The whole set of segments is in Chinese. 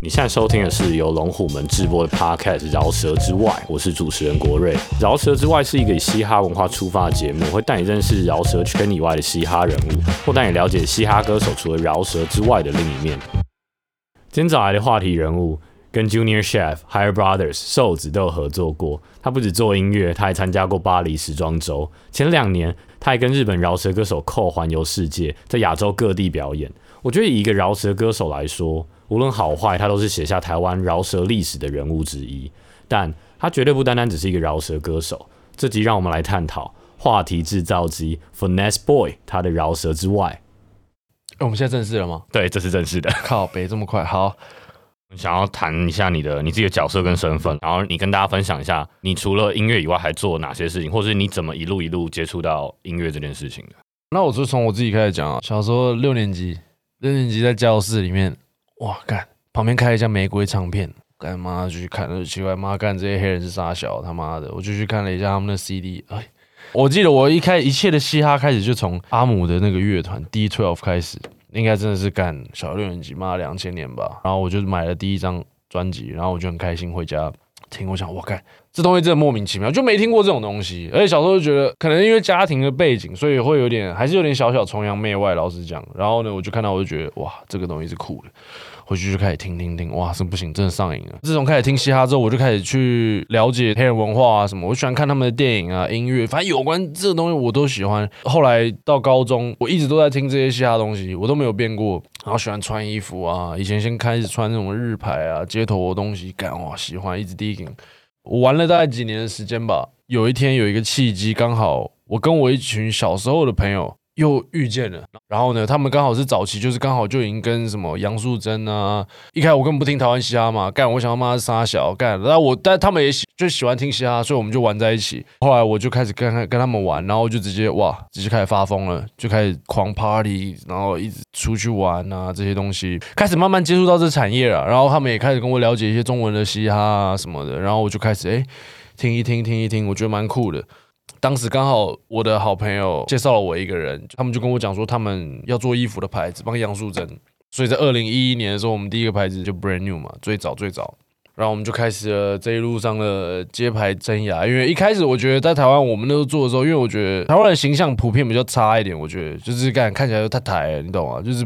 你现在收听的是由龙虎门制播的 Podcast《饶舌之外》，我是主持人国瑞。《饶舌之外》是一个以嘻哈文化出发的节目，会带你认识饶舌圈以外的嘻哈人物，或带你了解嘻哈歌手除了饶舌之外的另一面。今天找来的话题人物跟 Junior Chef、Higher Brothers、瘦子都有合作过。他不止做音乐，他还参加过巴黎时装周。前两年，他还跟日本饶舌歌手寇环游世界，在亚洲各地表演。我觉得以一个饶舌歌手来说，无论好坏，他都是写下台湾饶舌历史的人物之一。但他绝对不单单只是一个饶舌歌手。这集让我们来探讨话题制造机 Finesse Boy 他的饶舌之外。哎，我们现在正式了吗？对，这是正式的。靠别这么快，好。想要谈一下你的你自己的角色跟身份，然后你跟大家分享一下，你除了音乐以外还做哪些事情，或者是你怎么一路一路接触到音乐这件事情的？那我就从我自己开始讲啊。小时候六年级，六年级在教室里面，哇干，旁边开了一家玫瑰唱片，干妈就去看，就奇怪妈干这些黑人是傻小他妈的，我就去看了一下他们的 CD。哎，我记得我一开一切的嘻哈开始就从阿姆的那个乐团 D Twelve 开始。应该真的是干小六年级妈，两千年吧。然后我就买了第一张专辑，然后我就很开心回家听。我想，我看这东西真的莫名其妙，就没听过这种东西。而且小时候就觉得，可能因为家庭的背景，所以会有点，还是有点小小崇洋媚外。老实讲，然后呢，我就看到，我就觉得，哇，这个东西是酷的。回去就开始听听听，哇，这不行，真的上瘾了。自从开始听嘻哈之后，我就开始去了解黑人文化啊什么。我喜欢看他们的电影啊、音乐，反正有关这个东西我都喜欢。后来到高中，我一直都在听这些嘻哈东西，我都没有变过。然后喜欢穿衣服啊，以前先开始穿那种日牌啊、街头的东西，干哇喜欢，一直 digging。我玩了大概几年的时间吧。有一天有一个契机，刚好我跟我一群小时候的朋友。又遇见了，然后呢，他们刚好是早期，就是刚好就已经跟什么杨素贞啊，一开始我根本不听台湾嘻哈嘛，干，我想他妈是沙小干，然后我，但他们也喜就喜欢听嘻哈，所以我们就玩在一起。后来我就开始跟跟他们玩，然后就直接哇，直接开始发疯了，就开始狂 party，然后一直出去玩啊这些东西，开始慢慢接触到这产业了。然后他们也开始跟我了解一些中文的嘻哈啊什么的，然后我就开始哎听一听听一听，我觉得蛮酷的。当时刚好我的好朋友介绍了我一个人，他们就跟我讲说他们要做衣服的牌子，帮杨素贞。所以在二零一一年的时候，我们第一个牌子就 Brand New 嘛，最早最早，然后我们就开始了这一路上的街牌生涯。因为一开始我觉得在台湾我们那时候做的时候，因为我觉得台湾的形象普遍比较差一点，我觉得就是看看起来就太台，你懂吗？就是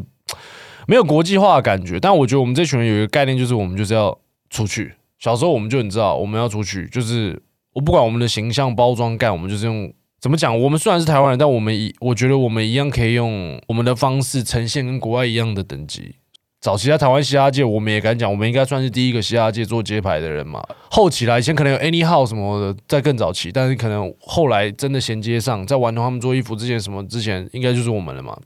没有国际化的感觉。但我觉得我们这群人有一个概念，就是我们就是要出去。小时候我们就很知道我们要出去，就是。我不管我们的形象包装干，我们就是用怎么讲？我们虽然是台湾人，但我们一我觉得我们一样可以用我们的方式呈现跟国外一样的等级。早期在台湾嘻哈界，我们也敢讲，我们应该算是第一个嘻哈界做街牌的人嘛。后期来以前可能有 Any How 什么的，在更早期，但是可能后来真的衔接上，在玩童他们做衣服之前，什么之前应该就是我们了嘛。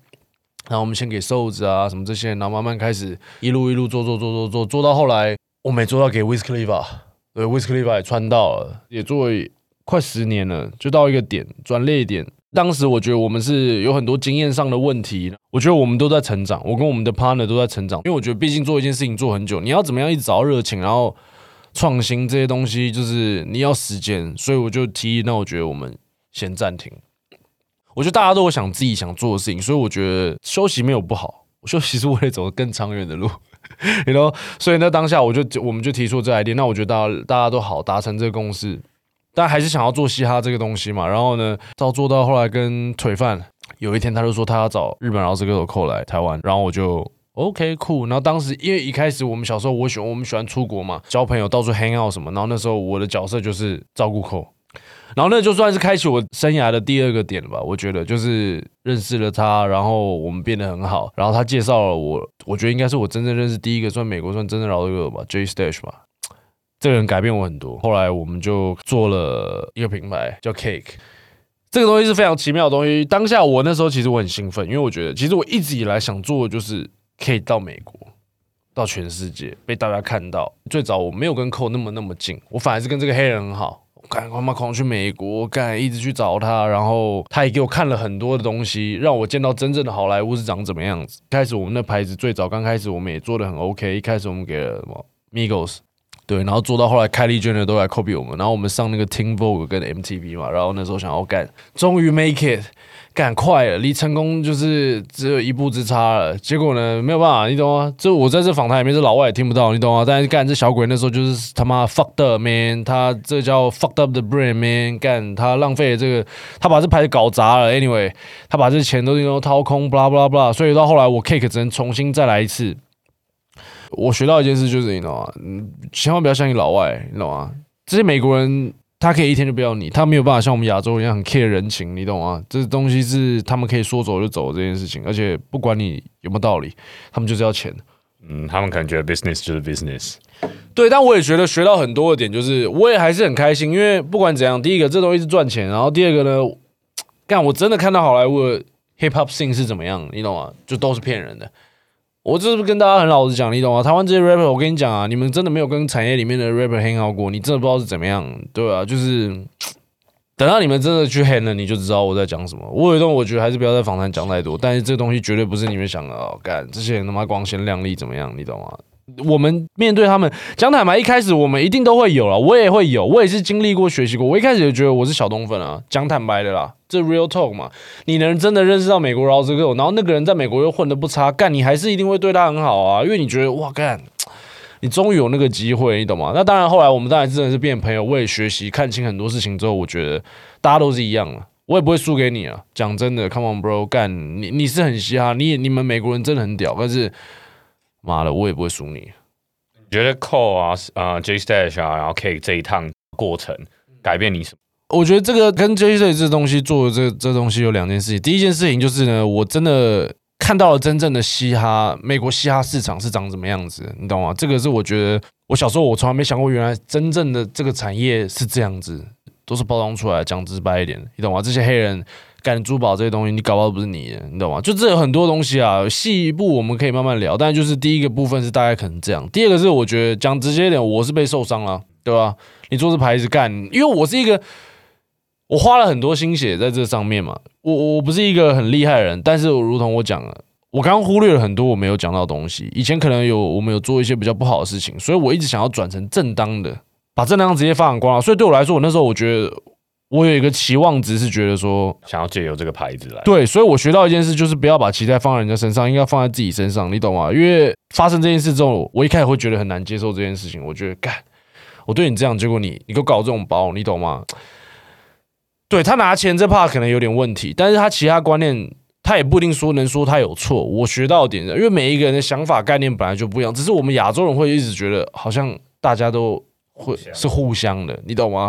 然后我们先给瘦子啊什么这些，然后慢慢开始一路一路做做做做做，做到后来，我没做到给 w h i s k l e y 吧对 w h i s k l i v a 也穿到了，也做快十年了，就到一个点转捩点。当时我觉得我们是有很多经验上的问题，我觉得我们都在成长，我跟我们的 partner 都在成长。因为我觉得毕竟做一件事情做很久，你要怎么样一直找热情，然后创新这些东西，就是你要时间。所以我就提议，那我觉得我们先暂停。我觉得大家都有想自己想做的事情，所以我觉得休息没有不好，休息是为了走更长远的路。你 know，所以那当下我就我们就提出这 idea，那我觉得大家大家都好达成这个共识，但还是想要做嘻哈这个东西嘛。然后呢，到做到后来跟腿饭有一天他就说他要找日本饶舌歌手扣来台湾，然后我就 OK 酷。然后当时因为一开始我们小时候我喜欢我们喜欢出国嘛，交朋友到处 hang out 什么，然后那时候我的角色就是照顾扣。然后那就算是开启我生涯的第二个点了吧，我觉得就是认识了他，然后我们变得很好，然后他介绍了我，我觉得应该是我真正认识第一个算美国算真正饶舌歌手吧，J Stash 吧，这个人改变我很多。后来我们就做了一个品牌叫 Cake，这个东西是非常奇妙的东西。当下我那时候其实我很兴奋，因为我觉得其实我一直以来想做的就是可以到美国，到全世界被大家看到。最早我没有跟 Cole 那么那么近，我反而是跟这个黑人很好。赶快嘛狂去美国干，一直去找他，然后他也给我看了很多的东西，让我见到真正的好莱坞是长怎么样子。开始我们的牌子最早刚开始我们也做的很 OK，一开始我们给了什么 Migos，对，然后做到后来凯利娟的都来 copy 我们，然后我们上那个 Teen Vogue 跟 MTV 嘛，然后那时候想要干，终于 make it，赶快了，离成功就是只有一步之差了。结果呢，没有办法，你懂吗？就我在这访谈里面，这老外也听不到，你懂吗？但是干这小鬼那时候就是他妈 fucked up man，他这叫 fucked up the brain man，干他浪费了这个，他把这牌子搞砸了。Anyway，他把这钱都都掏空，blah blah blah，所以到后来我 Cake 只能重新再来一次。我学到一件事，就是你知道吗？嗯，千万不要相信老外，你懂吗？这些美国人，他可以一天就不要你，他没有办法像我们亚洲人一样很 care 人情，你懂吗？这东西是他们可以说走就走这件事情，而且不管你有没有道理，他们就是要钱。嗯，他们可能觉得 business 就是 business。对，但我也觉得学到很多的点，就是我也还是很开心，因为不管怎样，第一个这东西是赚钱，然后第二个呢，干我真的看到好莱坞 hip hop scene 是怎么样，你懂吗？就都是骗人的。我这是跟大家很老实讲，你懂吗？台湾这些 rapper，我跟你讲啊，你们真的没有跟产业里面的 rapper hang out 过，你真的不知道是怎么样，对啊，就是等到你们真的去 hang 了，你就知道我在讲什么。我有一段我觉得还是不要在访谈讲太多，但是这东西绝对不是你们想的哦，干这些人他妈光鲜亮丽怎么样，你懂吗？我们面对他们讲坦白，一开始我们一定都会有了，我也会有，我也是经历过、学习过。我一开始就觉得我是小东粉啊，讲坦白的啦，这 real talk 嘛。你能真的认识到美国饶舌歌手，然后那个人在美国又混得不差，干你还是一定会对他很好啊，因为你觉得哇干，你终于有那个机会，你懂吗？那当然，后来我们当然真的是变朋友，我也学习看清很多事情之后，我觉得大家都是一样了，我也不会输给你啊。讲真的，Come on bro，干你你是很嘻哈，你你们美国人真的很屌，但是。妈的，我也不会输你。你觉得 Cole 啊、啊 J Stash 啊，然后 K 这一趟过程改变你什么？我觉得这个跟 J Stash 这东西做的这这东西有两件事情。第一件事情就是呢，我真的看到了真正的嘻哈，美国嘻哈市场是长什么样子，你懂吗？这个是我觉得我小时候我从来没想过，原来真正的这个产业是这样子，都是包装出来。讲直白一点，你懂吗？这些黑人。干珠宝这些东西，你搞不好不是你的，你懂吗？就这有很多东西啊，细一步我们可以慢慢聊。但就是第一个部分是大概可能这样，第二个是我觉得讲直接一点，我是被受伤了，对吧？你做这牌子干，因为我是一个，我花了很多心血在这上面嘛。我我不是一个很厉害的人，但是我如同我讲了，我刚刚忽略了很多我没有讲到的东西。以前可能有我们有做一些比较不好的事情，所以我一直想要转成正当的，把正当直接发扬光大。所以对我来说，我那时候我觉得。我有一个期望值是觉得说，想要借由这个牌子来对，所以我学到一件事，就是不要把期待放在人家身上，应该放在自己身上，你懂吗？因为发生这件事之后，我一开始会觉得很难接受这件事情。我觉得干，我对你这样，结果你你给我搞这种包，你懂吗？对他拿钱这 part 可能有点问题，但是他其他观念，他也不一定说能说他有错。我学到点的，因为每一个人的想法概念本来就不一样，只是我们亚洲人会一直觉得好像大家都会是互相的，你懂吗？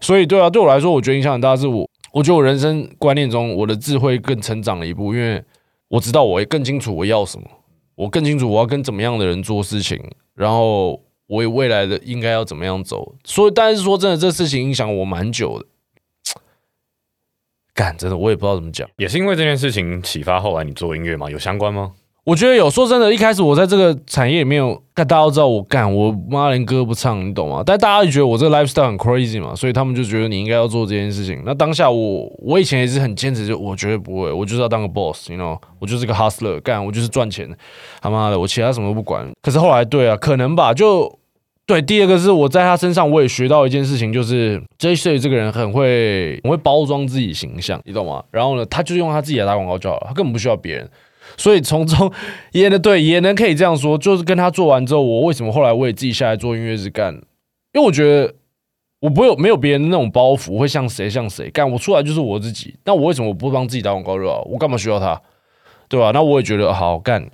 所以，对啊，对我来说，我觉得影响很大。是我，我觉得我人生观念中，我的智慧更成长了一步，因为我知道我也更清楚我要什么，我更清楚我要跟怎么样的人做事情，然后我未来的应该要怎么样走。所以，但是说真的，这事情影响我蛮久的。干，真的，我也不知道怎么讲。也是因为这件事情启发，后来你做音乐吗？有相关吗？我觉得有说真的，一开始我在这个产业里面，大家都知道我干，我妈连歌不唱，你懂吗？但大家就觉得我这个 lifestyle 很 crazy 嘛，所以他们就觉得你应该要做这件事情。那当下我，我以前也是很坚持，就我绝对不会，我就是要当个 boss，你 know，我就是个 hustler，干，我就是赚钱，他妈的，我其他什么都不管。可是后来，对啊，可能吧，就对。第二个是我在他身上，我也学到一件事情，就是 J C 这个人很会，很会包装自己形象，你懂吗？然后呢，他就用他自己来打广告就好了，他根本不需要别人。所以从中也能对也能可以这样说，就是跟他做完之后，我为什么后来我也自己下来做音乐是干？因为我觉得我不会有没有别人那种包袱，会像谁像谁干，我出来就是我自己。那我为什么不帮自己打广告热啊？我干嘛需要他？对吧？那我也觉得好干。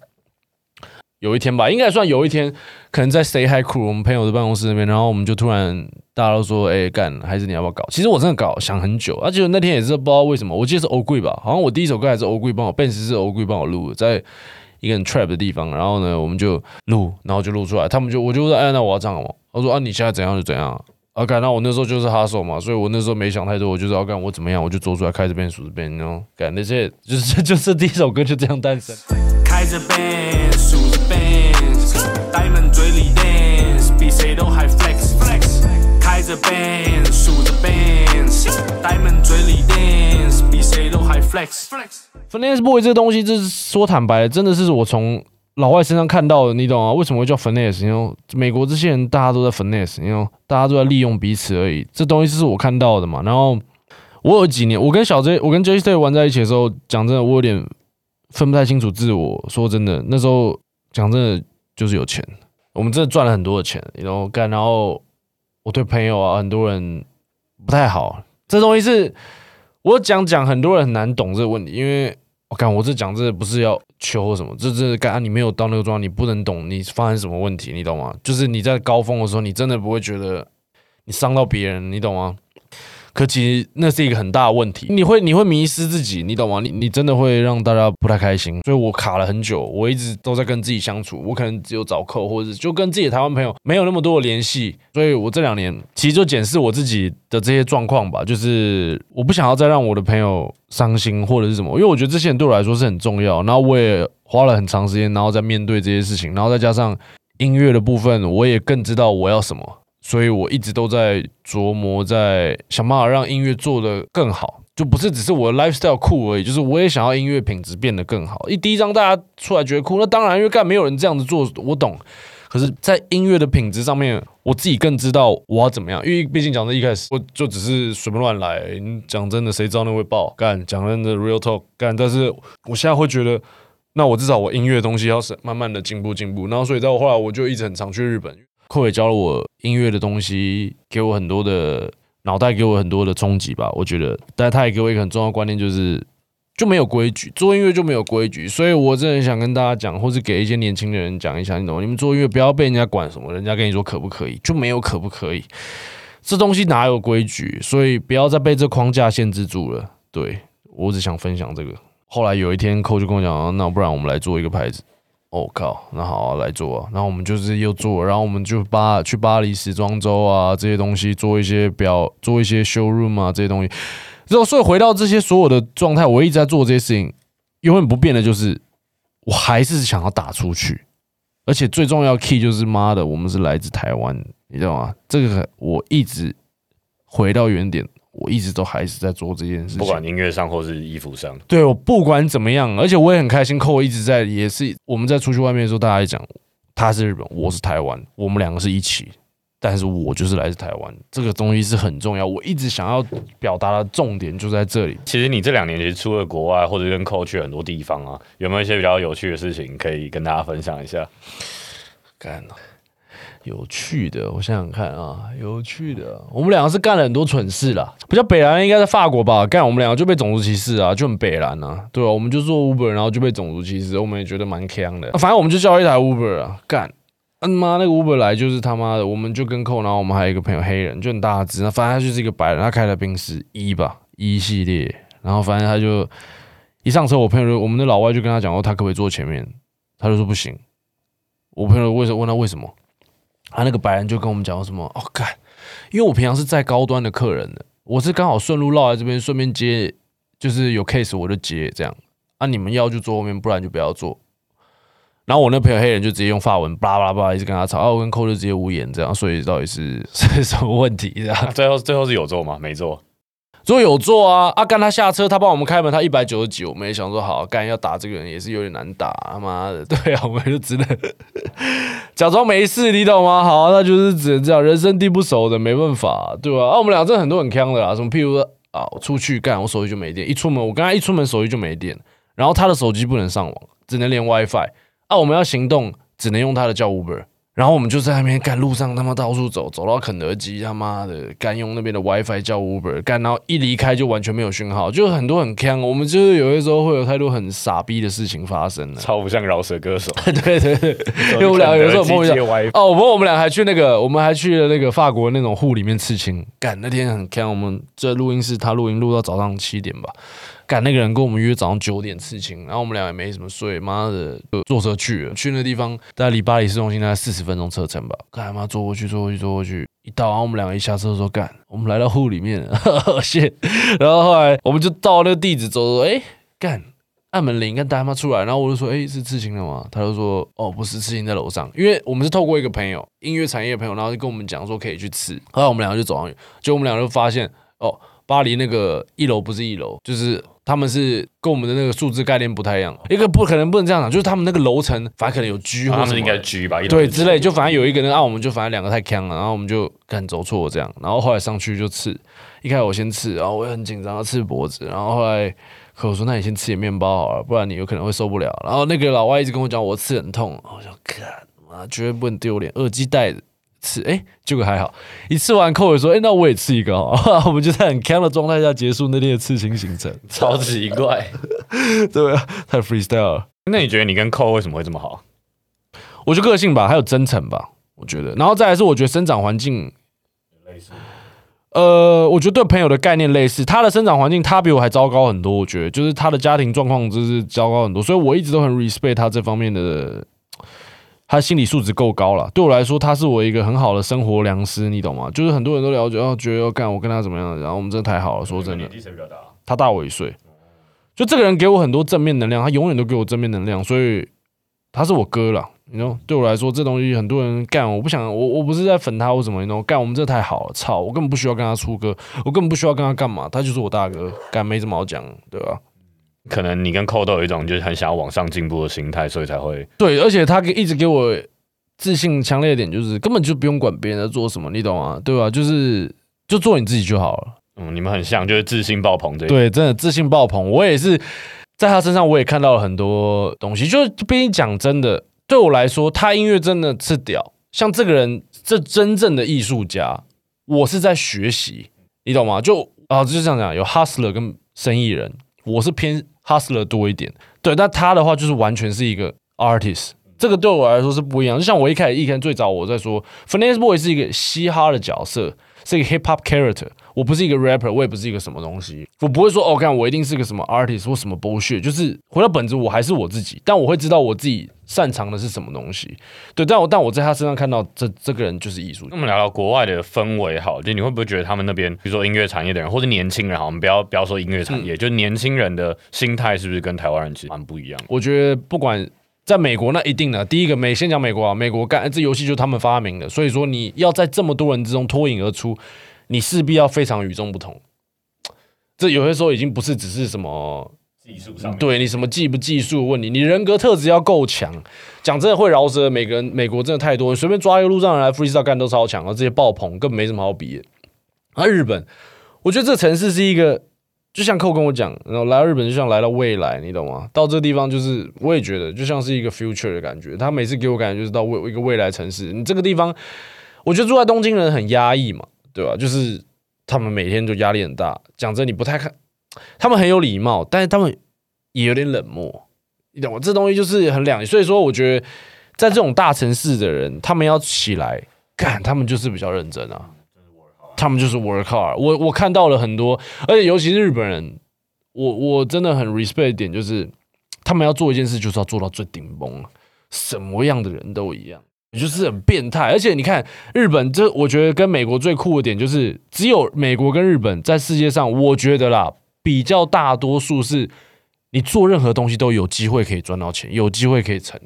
有一天吧，应该算有一天，可能在 Stay High Crew 我们朋友的办公室那边，然后我们就突然大家都说：“哎，干，还是你要不要搞？”其实我真的搞想很久，而且那天也是不知道为什么，我记得是欧贵吧，好像我第一首歌还是欧贵帮我，贝斯是欧贵帮我录，在一个很 trap 的地方，然后呢，我们就录，然后就录出来，他们就我就说：“哎，那我要这样嘛。”他说：“啊，你现在怎样就怎样。”啊，干，那我那时候就是哈手嘛，所以我那时候没想太多，我就是要干我怎么样，我就做出来，开这边数这边，然后干那些，就是就是第一首歌就这样诞生。开着边数着边。Diamond 嘴里 dance，比谁都还 flex flex，开着 band 数着 bands，Diamond 嘴里 dance，比谁都还 flex flex。Finance boy 这个东西，就是说坦白，真的是我从老外身上看到的，你懂啊？为什么会叫 finesse？因为美国这些人大家都在 finesse，因为大家都在利用彼此而已。这东西是我看到的嘛。然后我有几年，我跟小 J，我跟 J Stay 玩在一起的时候，讲真的，我有点分不太清楚自我。说真的，那时候讲真的就是有钱，我们真的赚了很多的钱，然后干，然后我对朋友啊，很多人不太好。这东西是我讲讲，很多人很难懂这个问题，因为。我看我这讲这不是要求什么，这这干你没有到那个状态，你不能懂你发生什么问题，你懂吗？就是你在高峰的时候，你真的不会觉得你伤到别人，你懂吗？可其实那是一个很大的问题，你会你会迷失自己，你懂吗？你你真的会让大家不太开心，所以我卡了很久，我一直都在跟自己相处，我可能只有找客或者就跟自己的台湾朋友没有那么多的联系，所以我这两年其实就检视我自己的这些状况吧，就是我不想要再让我的朋友伤心或者是什么，因为我觉得这些人对我来说是很重要，然后我也花了很长时间，然后在面对这些事情，然后再加上音乐的部分，我也更知道我要什么。所以我一直都在琢磨，在想办法让音乐做得更好，就不是只是我的 lifestyle 酷而已，就是我也想要音乐品质变得更好。一第一张大家出来觉得酷，那当然因为干没有人这样子做，我懂。可是，在音乐的品质上面，我自己更知道我要怎么样，因为毕竟讲的一开始我就只是随便乱来。讲真的，谁知道那会爆干？讲真的，real talk 干。但是我现在会觉得，那我至少我音乐东西要是慢慢的进步进步。然后，所以在我后来我就一直很常去日本。寇也教了我音乐的东西，给我很多的脑袋，给我很多的冲击吧。我觉得，但他也给我一个很重要的观念，就是就没有规矩，做音乐就没有规矩。所以我真的很想跟大家讲，或是给一些年轻的人讲一下，你懂？你们做音乐不要被人家管什么，人家跟你说可不可以，就没有可不可以。这东西哪有规矩？所以不要再被这框架限制住了。对我只想分享这个。后来有一天，寇就跟我讲，那不然我们来做一个牌子。我靠，那好来做啊！然后我们就是又做，然后我们就巴去巴黎时装周啊这些东西做一些表，做一些 showroom 啊这些东西。然后所以回到这些所有的状态，我一直在做这些事情，永远不变的就是，我还是想要打出去。而且最重要 key 就是妈的，我们是来自台湾，你知道吗？这个我一直回到原点。我一直都还是在做这件事情，不管音乐上或是衣服上。对我不管怎么样，而且我也很开心。扣一直在，也是我们在出去外面的时候，大家讲他是日本，我是台湾，我们两个是一起。但是我就是来自台湾，这个东西是很重要。我一直想要表达的重点就在这里。其实你这两年其实出了国外，或者跟扣去很多地方啊，有没有一些比较有趣的事情可以跟大家分享一下？干了。有趣的，我想想看啊，有趣的，我们两个是干了很多蠢事啦。比较北兰应该在法国吧，干我们两个就被种族歧视啊，就很北兰啊，对吧？我们就做 Uber，然后就被种族歧视，我们也觉得蛮坑的。反正我们就叫一台 Uber 啊，干，他妈那个 Uber 来就是他妈的，我们就跟扣，然后我们还有一个朋友黑人，就很大只，那反正他就是一个白人，他开的宾士一吧一系列，然后反正他就一上车，我朋友我们的老外就跟他讲说，他可不可以坐前面，他就说不行。我朋友为什么问他为什么？他那个白人就跟我们讲什么？哦，干，因为我平常是在高端的客人的，我是刚好顺路绕来这边，顺便接，就是有 case 我就接这样。啊，你们要就坐后面，不然就不要坐。然后我那朋友黑人就直接用法文巴拉巴拉一直跟他吵，啊，我跟寇就直接无言这样。所以到底是 是什么问题？这样最后最后是有做吗？没做坐。说有坐啊，阿干他下车，他帮我们开门，他一百九十几，我们也想说好干要打这个人也是有点难打，他妈的，对啊，我们就只能假装没事，你懂吗？好，那就是只能这样，人生地不熟的，没办法，对吧？啊，我们俩真的很多很坑的啦，什么譬如说啊，我出去干，我手机就没电，一出门我刚才一出门手机就没电，然后他的手机不能上网，只能连 WiFi，啊，我们要行动只能用他的叫 Uber。然后我们就在那边干，路上他妈到处走，走到肯德基，他妈的干用那边的 WiFi 叫 Uber 干，然后一离开就完全没有讯号，就很多很坑。我们就是有些时候会有太多很傻逼的事情发生了，超不像饶舌歌手。对对对，因为我们俩有时候摸一下哦，不过我们俩还去那个，我们还去了那个法国那种户里面刺青，干那天很坑。我们在录音室，他录音录到早上七点吧。赶那个人跟我们约早上九点刺青，然后我们俩也没什么睡，妈的就坐车去了，去那地方大概离巴黎市中心大概四十分钟车程吧。干嘛坐过去，坐过去，坐过去，一到，然后我们两个一下车说干，我们来到户里面，谢。然后后来我们就到那个地址走，哎，干按门铃，跟大妈出来，然后我就说，哎，是刺青了吗？他就说，哦，不是，刺青在楼上，因为我们是透过一个朋友，音乐产业的朋友，然后就跟我们讲说可以去刺。后来我们两个就走上去，就我们两个就发现，哦。巴黎那个一楼不是一楼，就是他们是跟我们的那个数字概念不太一样。一个不可能不能这样讲，就是他们那个楼层反正可能有 G 或者他们应该 G 吧？对之类，就反正有一个人啊，我们就反正两个太强了，然后我们就敢走错这样，然后后来上去就刺，一开始我先刺，然后我也很紧张，要刺脖子，然后后来可我说那你先吃点面包好了，不然你有可能会受不了。然后那个老外一直跟我讲我刺很痛，我说看妈绝对不能丢脸，耳机戴着刺，哎、结果还好，一刺完扣也说，哎、那我也吃一个哦，我们就在很强的状态下结束那天的刺青行程，超奇怪。对啊，太 freestyle 了。那你觉得你跟扣为什么会这么好？我觉得个性吧，还有真诚吧，我觉得，然后再来是我觉得生长环境类似呃，我觉得对朋友的概念类似，他的生长环境他比我还糟糕很多，我觉得就是他的家庭状况就是糟糕很多，所以我一直都很 respect 他这方面的，他心理素质够高了。对我来说，他是我一个很好的生活良师，你懂吗？就是很多人都了解，哦，觉得要干我跟他怎么样，然后我们真的太好了，说真的，纪谁比较大？他大我一岁，就这个人给我很多正面能量，他永远都给我正面能量，所以他是我哥了。你 know，对我来说，这东西很多人干，我不想，我我不是在粉他或什么，你 know，干我们这太好了，操，我根本不需要跟他出歌，我根本不需要跟他干嘛，他就是我大哥，干没什么好讲，对吧？可能你跟寇都有一种就是很想要往上进步的心态，所以才会对，而且他给一直给我自信强烈的点，就是根本就不用管别人在做什么，你懂吗？对吧？就是就做你自己就好了。嗯，你们很像，就是自信爆棚这一。对，真的自信爆棚。我也是在他身上，我也看到了很多东西。就是毕竟讲真的，对我来说，他音乐真的是屌。像这个人，这真正的艺术家，我是在学习，你懂吗？就啊，就是这样讲，有 hustler 跟生意人，我是偏 hustler 多一点。对，那他的话就是完全是一个 artist。这个对我来说是不一样。就像我一开始一开始最早我在说 f i n a n c e Boy 是一个嘻哈的角色，是一个 hip hop character。我不是一个 rapper，我也不是一个什么东西，我不会说哦，看我一定是个什么 artist 或什么 bullshit，就是回到本质，我还是我自己，但我会知道我自己擅长的是什么东西。对，但我但我在他身上看到这这个人就是艺术那。我们聊聊国外的氛围好，就你会不会觉得他们那边，比如说音乐产业的人，或者年轻人，好，我们不要不要说音乐产嗯业，就年轻人的心态是不是跟台湾人其实蛮不一样的？我觉得不管在美国，那一定的，第一个美先讲美国啊，美国干这游戏就是他们发明的，所以说你要在这么多人之中脱颖而出，你势必要非常与众不同。这有些时候已经不是只是什么技术上，对你什么技不技术问题，你人格特质要够强。讲真的会饶舌，每个人美国真的太多，你随便抓一个路上人来 freestyle 干都超强，然后这些爆棚根本没什么好比的。而日本，我觉得这城市是一个，就像寇跟我讲，然后来到日本就像来到未来，你懂吗？到这个地方就是，我也觉得就像是一个 future 的感觉。他每次给我感觉就是到未一个未来城市。你这个地方，我觉得住在东京人很压抑嘛，对吧？就是他们每天就压力很大。讲真，你不太看，他们很有礼貌，但是他们也有点冷漠，你懂吗？这东西就是很两，所以说我觉得在这种大城市的人，他们要起来干，他们就是比较认真啊，他们就是 work hard。我我看到了很多，而且尤其是日本人，我我真的很 respect 一点，就是他们要做一件事，就是要做到最顶峰，什么样的人都一样。就是很变态，而且你看日本，这我觉得跟美国最酷的点就是，只有美国跟日本在世界上，我觉得啦，比较大多数是你做任何东西都有机会可以赚到钱，有机会可以成，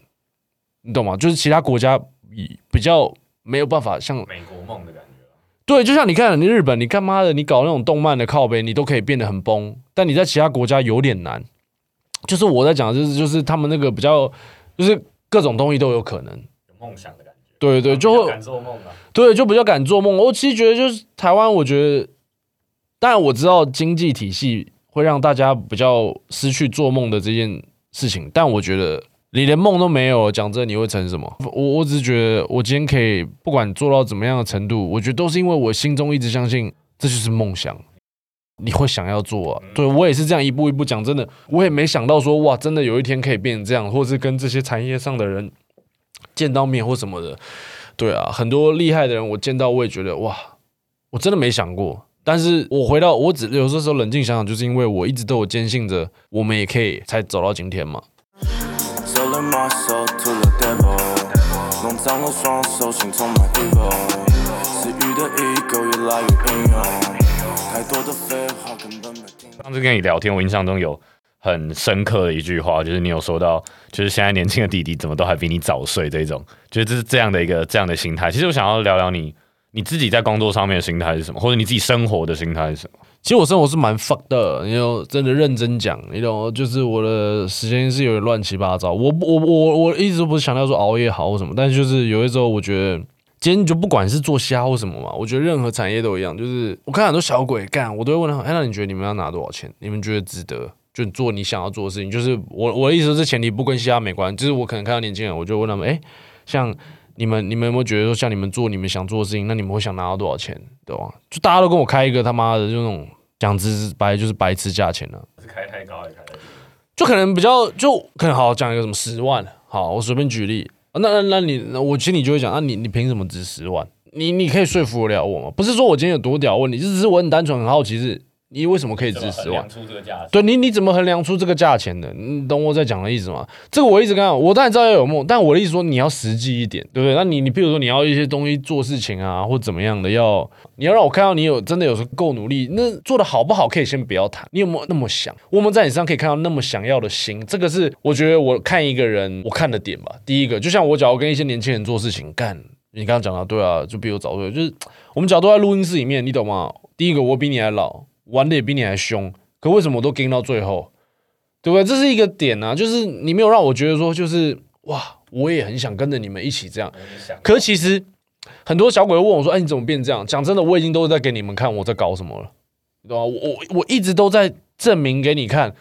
你懂吗？就是其他国家比比较没有办法像美国梦的感觉。对，就像你看你日本，你干妈的，你搞那种动漫的靠背，你都可以变得很崩，但你在其他国家有点难。就是我在讲的，就是就是他们那个比较，就是各种东西都有可能。有梦想的感觉，对对，就会敢做梦啊。对，就比较敢做梦。我其实觉得就是台湾，我觉得，当然我知道经济体系会让大家比较失去做梦的这件事情，但我觉得你连梦都没有，讲真，你会成什么？我我只是觉得，我今天可以不管做到怎么样的程度，我觉得都是因为我心中一直相信这就是梦想。你会想要做啊？对我也是这样一步一步讲，真的，我也没想到说哇，真的有一天可以变成这样，或是跟这些产业上的人见到面或什么的。对啊，很多厉害的人我见到，我也觉得哇，我真的没想过。但是我回到我只有些时候冷静想想，就是因为我一直都有坚信着，我们也可以才走到今天嘛。Selling my soul to the devil，弄脏了双手，心充满 evil，私欲的 ego 越来越英勇，太多的废话根本没听懂。上次跟你聊天，我印象中有很深刻的一句话，就是你有说到，就是现在年轻的弟弟怎么都还比你早睡这种，就是这是这样的一个这样的心态。其实我想要聊聊你你自己在工作上面的心态是什么，或者你自己生活的心态是什么？其实我生活是蛮 fuck 的，你有真的认真讲，你懂，就是我的时间是有点乱七八糟。我我我我一直不是强调说熬夜好或什么，但是就是有的时候我觉得，今天你就不管是做虾或什么嘛，我觉得任何产业都一样，就是我看很多小鬼干，我都会问他，哎，那你觉得你们要拿多少钱？你们觉得值得？就做你想要做的事情。就是我我的意思是前提不跟虾没关，就是我可能看到年轻人，我就问他们，哎，像。你们你们有没有觉得说，像你们做你们想做的事情，那你们会想拿到多少钱，对吧？就大家都跟我开一个他妈的，就那种讲直白就是白痴价钱呢？是开太高还是开太低？就可能比较就可能好讲一个什么十万，好，我随便举例。那那那你我心里就会讲，那你你凭什么值十万？你你可以说服得了我吗？不是说我今天有多屌问题，就只是我很单纯很好奇是。你为什么可以值十万？对你，你怎么衡量出这个价钱的？你懂我在讲的意思吗？这个我一直跟他，我当然知道要有梦，但我的意思说你要实际一点，对不对？那你你譬如说你要一些东西做事情啊，或怎么样的，要你要让我看到你有真的有时候够努力，那做的好不好可以先不要谈。你有没有那么想？我们在你身上可以看到那么想要的心，这个是我觉得我看一个人我看的点吧。第一个，就像我假如跟一些年轻人做事情，干你刚刚讲的对啊，就比我早对，就是我们假如都在录音室里面，你懂吗？第一个我比你还老。玩的也比你还凶，可为什么我都跟到最后，对不对？这是一个点啊，就是你没有让我觉得说，就是哇，我也很想跟着你们一起这样。可其实很多小鬼问我说：“哎，你怎么变这样？”讲真的，我已经都在给你们看我在搞什么了，对吧？我我我一直都在证明给你看，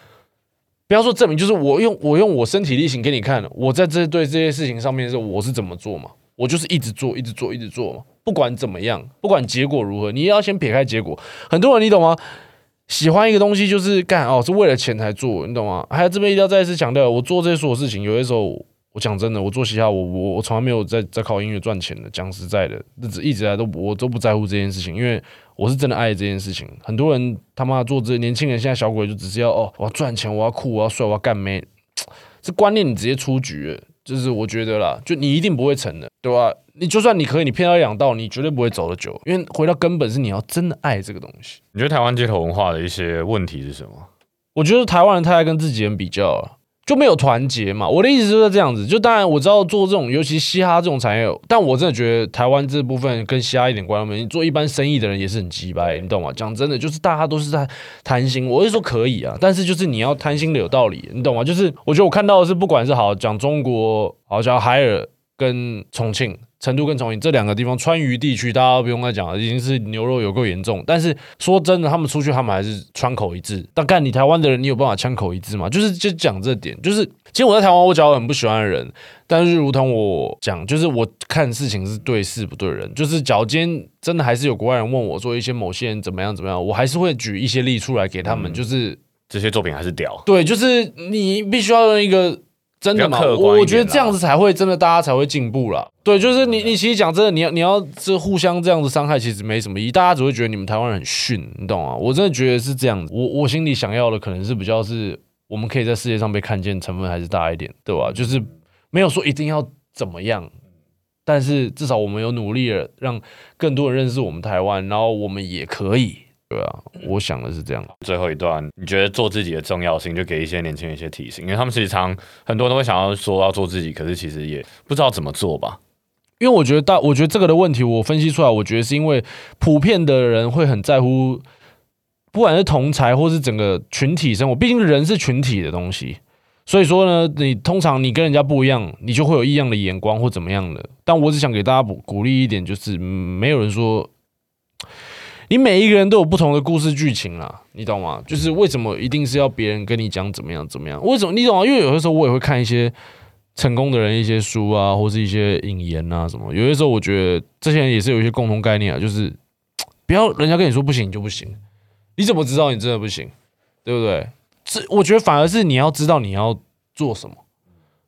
不要说证明，就是我用我用我身体力行给你看，我在这对这些事情上面是我是怎么做嘛？我就是一直做，一直做，一直做嘛。不管怎么样，不管结果如何，你要先撇开结果。很多人你懂吗？喜欢一个东西就是干哦，是为了钱才做，你懂吗？还有这边一定要再一次强调，我做这些所有事情，有些时候我讲真的，我做嘻哈，我我我从来没有在在靠音乐赚钱的。讲实在的，日子一直来都我都不在乎这件事情，因为我是真的爱这件事情。很多人他妈做这年轻人现在小鬼就只是要哦，我要赚钱，我要酷，我要帅，我要干妹，这观念你直接出局。就是我觉得啦，就你一定不会成的，对吧？你就算你可以，你骗到两道，你绝对不会走得久。因为回到根本是你要真的爱这个东西。你觉得台湾街头文化的一些问题是什么？我觉得台湾人太爱跟自己人比较了。就没有团结嘛？我的意思就是这样子。就当然我知道做这种，尤其嘻哈这种产业，但我真的觉得台湾这部分跟嘻哈一点关系没有。做一般生意的人也是很鸡掰，你懂吗？讲真的，就是大家都是在贪心。我是说可以啊，但是就是你要贪心的有道理，你懂吗？就是我觉得我看到的是，不管是好讲中国，好像海尔跟重庆。成都跟重庆这两个地方，川渝地区大家不用再讲了，已经是牛肉有够严重。但是说真的，他们出去他们还是川口一致。但干你台湾的人，你有办法枪口一致吗？就是就讲这点，就是其实我在台湾，我找很不喜欢的人，但是如同我讲，就是我看事情是对事不对人。就是脚尖真的还是有国外人问我说一些某些人怎么样怎么样，我还是会举一些例出来给他们，就是这些作品还是屌。对，就是你必须要用一个。真的吗？我觉得这样子才会真的，大家才会进步了。对，就是你，你其实讲真的，你要你要这互相这样子伤害，其实没什么意义。大家只会觉得你们台湾人很逊，你懂吗？我真的觉得是这样子。我我心里想要的可能是比较是，我们可以在世界上被看见成分还是大一点，对吧？就是没有说一定要怎么样，但是至少我们有努力了，让更多人认识我们台湾，然后我们也可以。对啊，我想的是这样。最后一段，你觉得做自己的重要性，就给一些年轻人一些提醒，因为他们其实常很多人都会想要说要做自己，可是其实也不知道怎么做吧。因为我觉得大，我觉得这个的问题，我分析出来，我觉得是因为普遍的人会很在乎，不管是同才或是整个群体生活，毕竟人是群体的东西，所以说呢，你通常你跟人家不一样，你就会有异样的眼光或怎么样的。但我只想给大家鼓鼓励一点，就是没有人说。你每一个人都有不同的故事剧情啦，你懂吗？就是为什么一定是要别人跟你讲怎么样怎么样？为什么你懂啊？因为有的时候我也会看一些成功的人一些书啊，或是一些引言啊什么。有些时候我觉得这些人也是有一些共同概念啊，就是不要人家跟你说不行就不行，你怎么知道你真的不行？对不对？这我觉得反而是你要知道你要做什么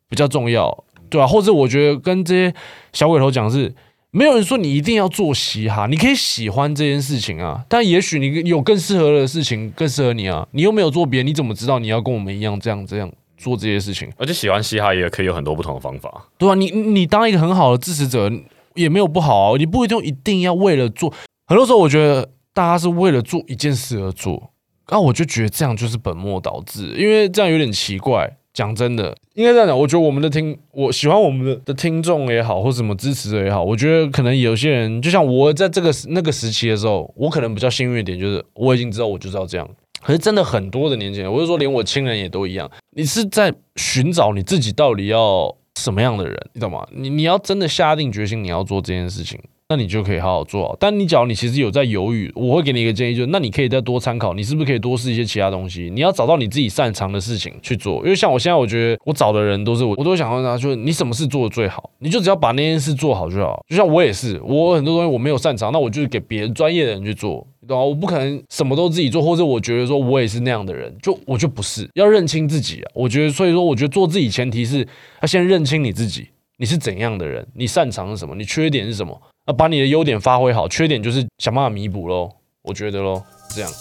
比较重要，对吧？或者我觉得跟这些小鬼头讲是。没有人说你一定要做嘻哈，你可以喜欢这件事情啊。但也许你有更适合的事情，更适合你啊。你又没有做别人，你怎么知道你要跟我们一样这样这样做这些事情？而且喜欢嘻哈也可以有很多不同的方法，对啊，你你当一个很好的支持者也没有不好啊。你不一定一定要为了做，很多时候我觉得大家是为了做一件事而做，那我就觉得这样就是本末倒置，因为这样有点奇怪。讲真的，应该这样讲。我觉得我们的听，我喜欢我们的的听众也好，或什么支持者也好，我觉得可能有些人，就像我在这个那个时期的时候，我可能比较幸运一点，就是我已经知道我就是要这样。可是真的很多的年轻人，我就说连我亲人也都一样，你是在寻找你自己到底要什么样的人，你懂吗？你你要真的下定决心你要做这件事情。那你就可以好好做。但你假如你其实有在犹豫，我会给你一个建议，就是那你可以再多参考，你是不是可以多试一些其他东西？你要找到你自己擅长的事情去做。因为像我现在，我觉得我找的人都是我，我都想问他，就是你什么事做的最好？你就只要把那件事做好就好。就像我也是，我很多东西我没有擅长，那我就给别人专业的人去做，懂吗？我不可能什么都自己做，或者我觉得说我也是那样的人，就我就不是。要认清自己啊！我觉得，所以说，我觉得做自己前提是要先认清你自己，你是怎样的人，你擅长是什么，你缺点是什么。那把你的优点发挥好，缺点就是想办法弥补喽。我觉得喽，这样。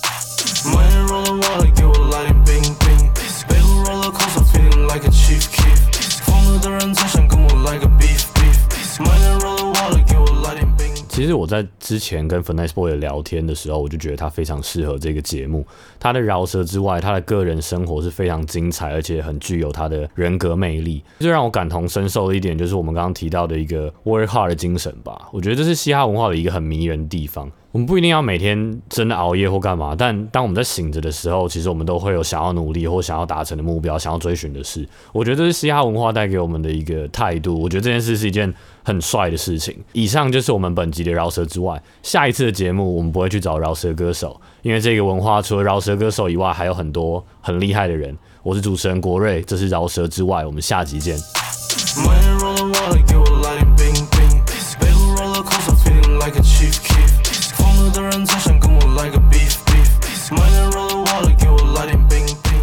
其实我在之前跟 Finesse Boy 聊天的时候，我就觉得他非常适合这个节目。他的饶舌之外，他的个人生活是非常精彩，而且很具有他的人格魅力。最让我感同身受的一点，就是我们刚刚提到的一个 work hard 的精神吧。我觉得这是嘻哈文化的一个很迷人的地方。我们不一定要每天真的熬夜或干嘛，但当我们在醒着的时候，其实我们都会有想要努力或想要达成的目标，想要追寻的事。我觉得这是嘻哈文化带给我们的一个态度。我觉得这件事是一件很帅的事情。以上就是我们本集的饶舌之外，下一次的节目我们不会去找饶舌歌手，因为这个文化除了饶舌歌手以外，还有很多很厉害的人。我是主持人国瑞，这是饶舌之外，我们下集见。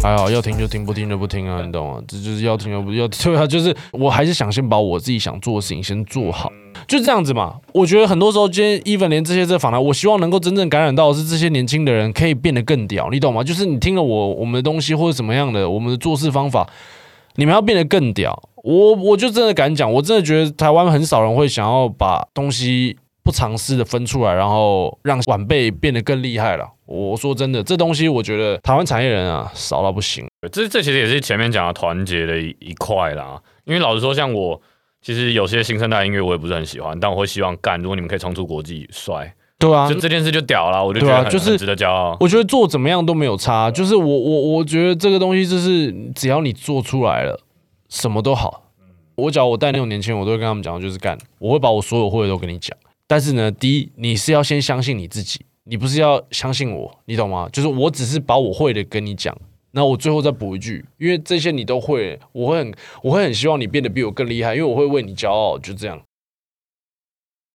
还好要听就听，不听就不听啊，你懂吗？这就是要听要不要，对啊，就是我还是想先把我自己想做的事情先做好，就这样子嘛。我觉得很多时候，今天 even 连这些这访谈，我希望能够真正感染到的是这些年轻的人可以变得更屌，你懂吗？就是你听了我我们的东西或者怎么样的，我们的做事方法，你们要变得更屌。我我就真的敢讲，我真的觉得台湾很少人会想要把东西。不尝试的分出来，然后让晚辈变得更厉害了。我说真的，这东西我觉得台湾产业人啊少到不行。这这其实也是前面讲的团结的一一块啦。因为老实说，像我其实有些新生代音乐我也不是很喜欢，但我会希望干。如果你们可以冲出国际，帅，对啊，就这件事就屌了。我就觉得就是值得骄傲。我觉得做怎么样都没有差。就是我我我觉得这个东西就是只要你做出来了，什么都好。我只要我带那种年轻人，我都会跟他们讲，就是干。我会把我所有会的都跟你讲。但是呢，第一，你是要先相信你自己，你不是要相信我，你懂吗？就是我只是把我会的跟你讲，那我最后再补一句，因为这些你都会，我会很，我会很希望你变得比我更厉害，因为我会为你骄傲，就这样。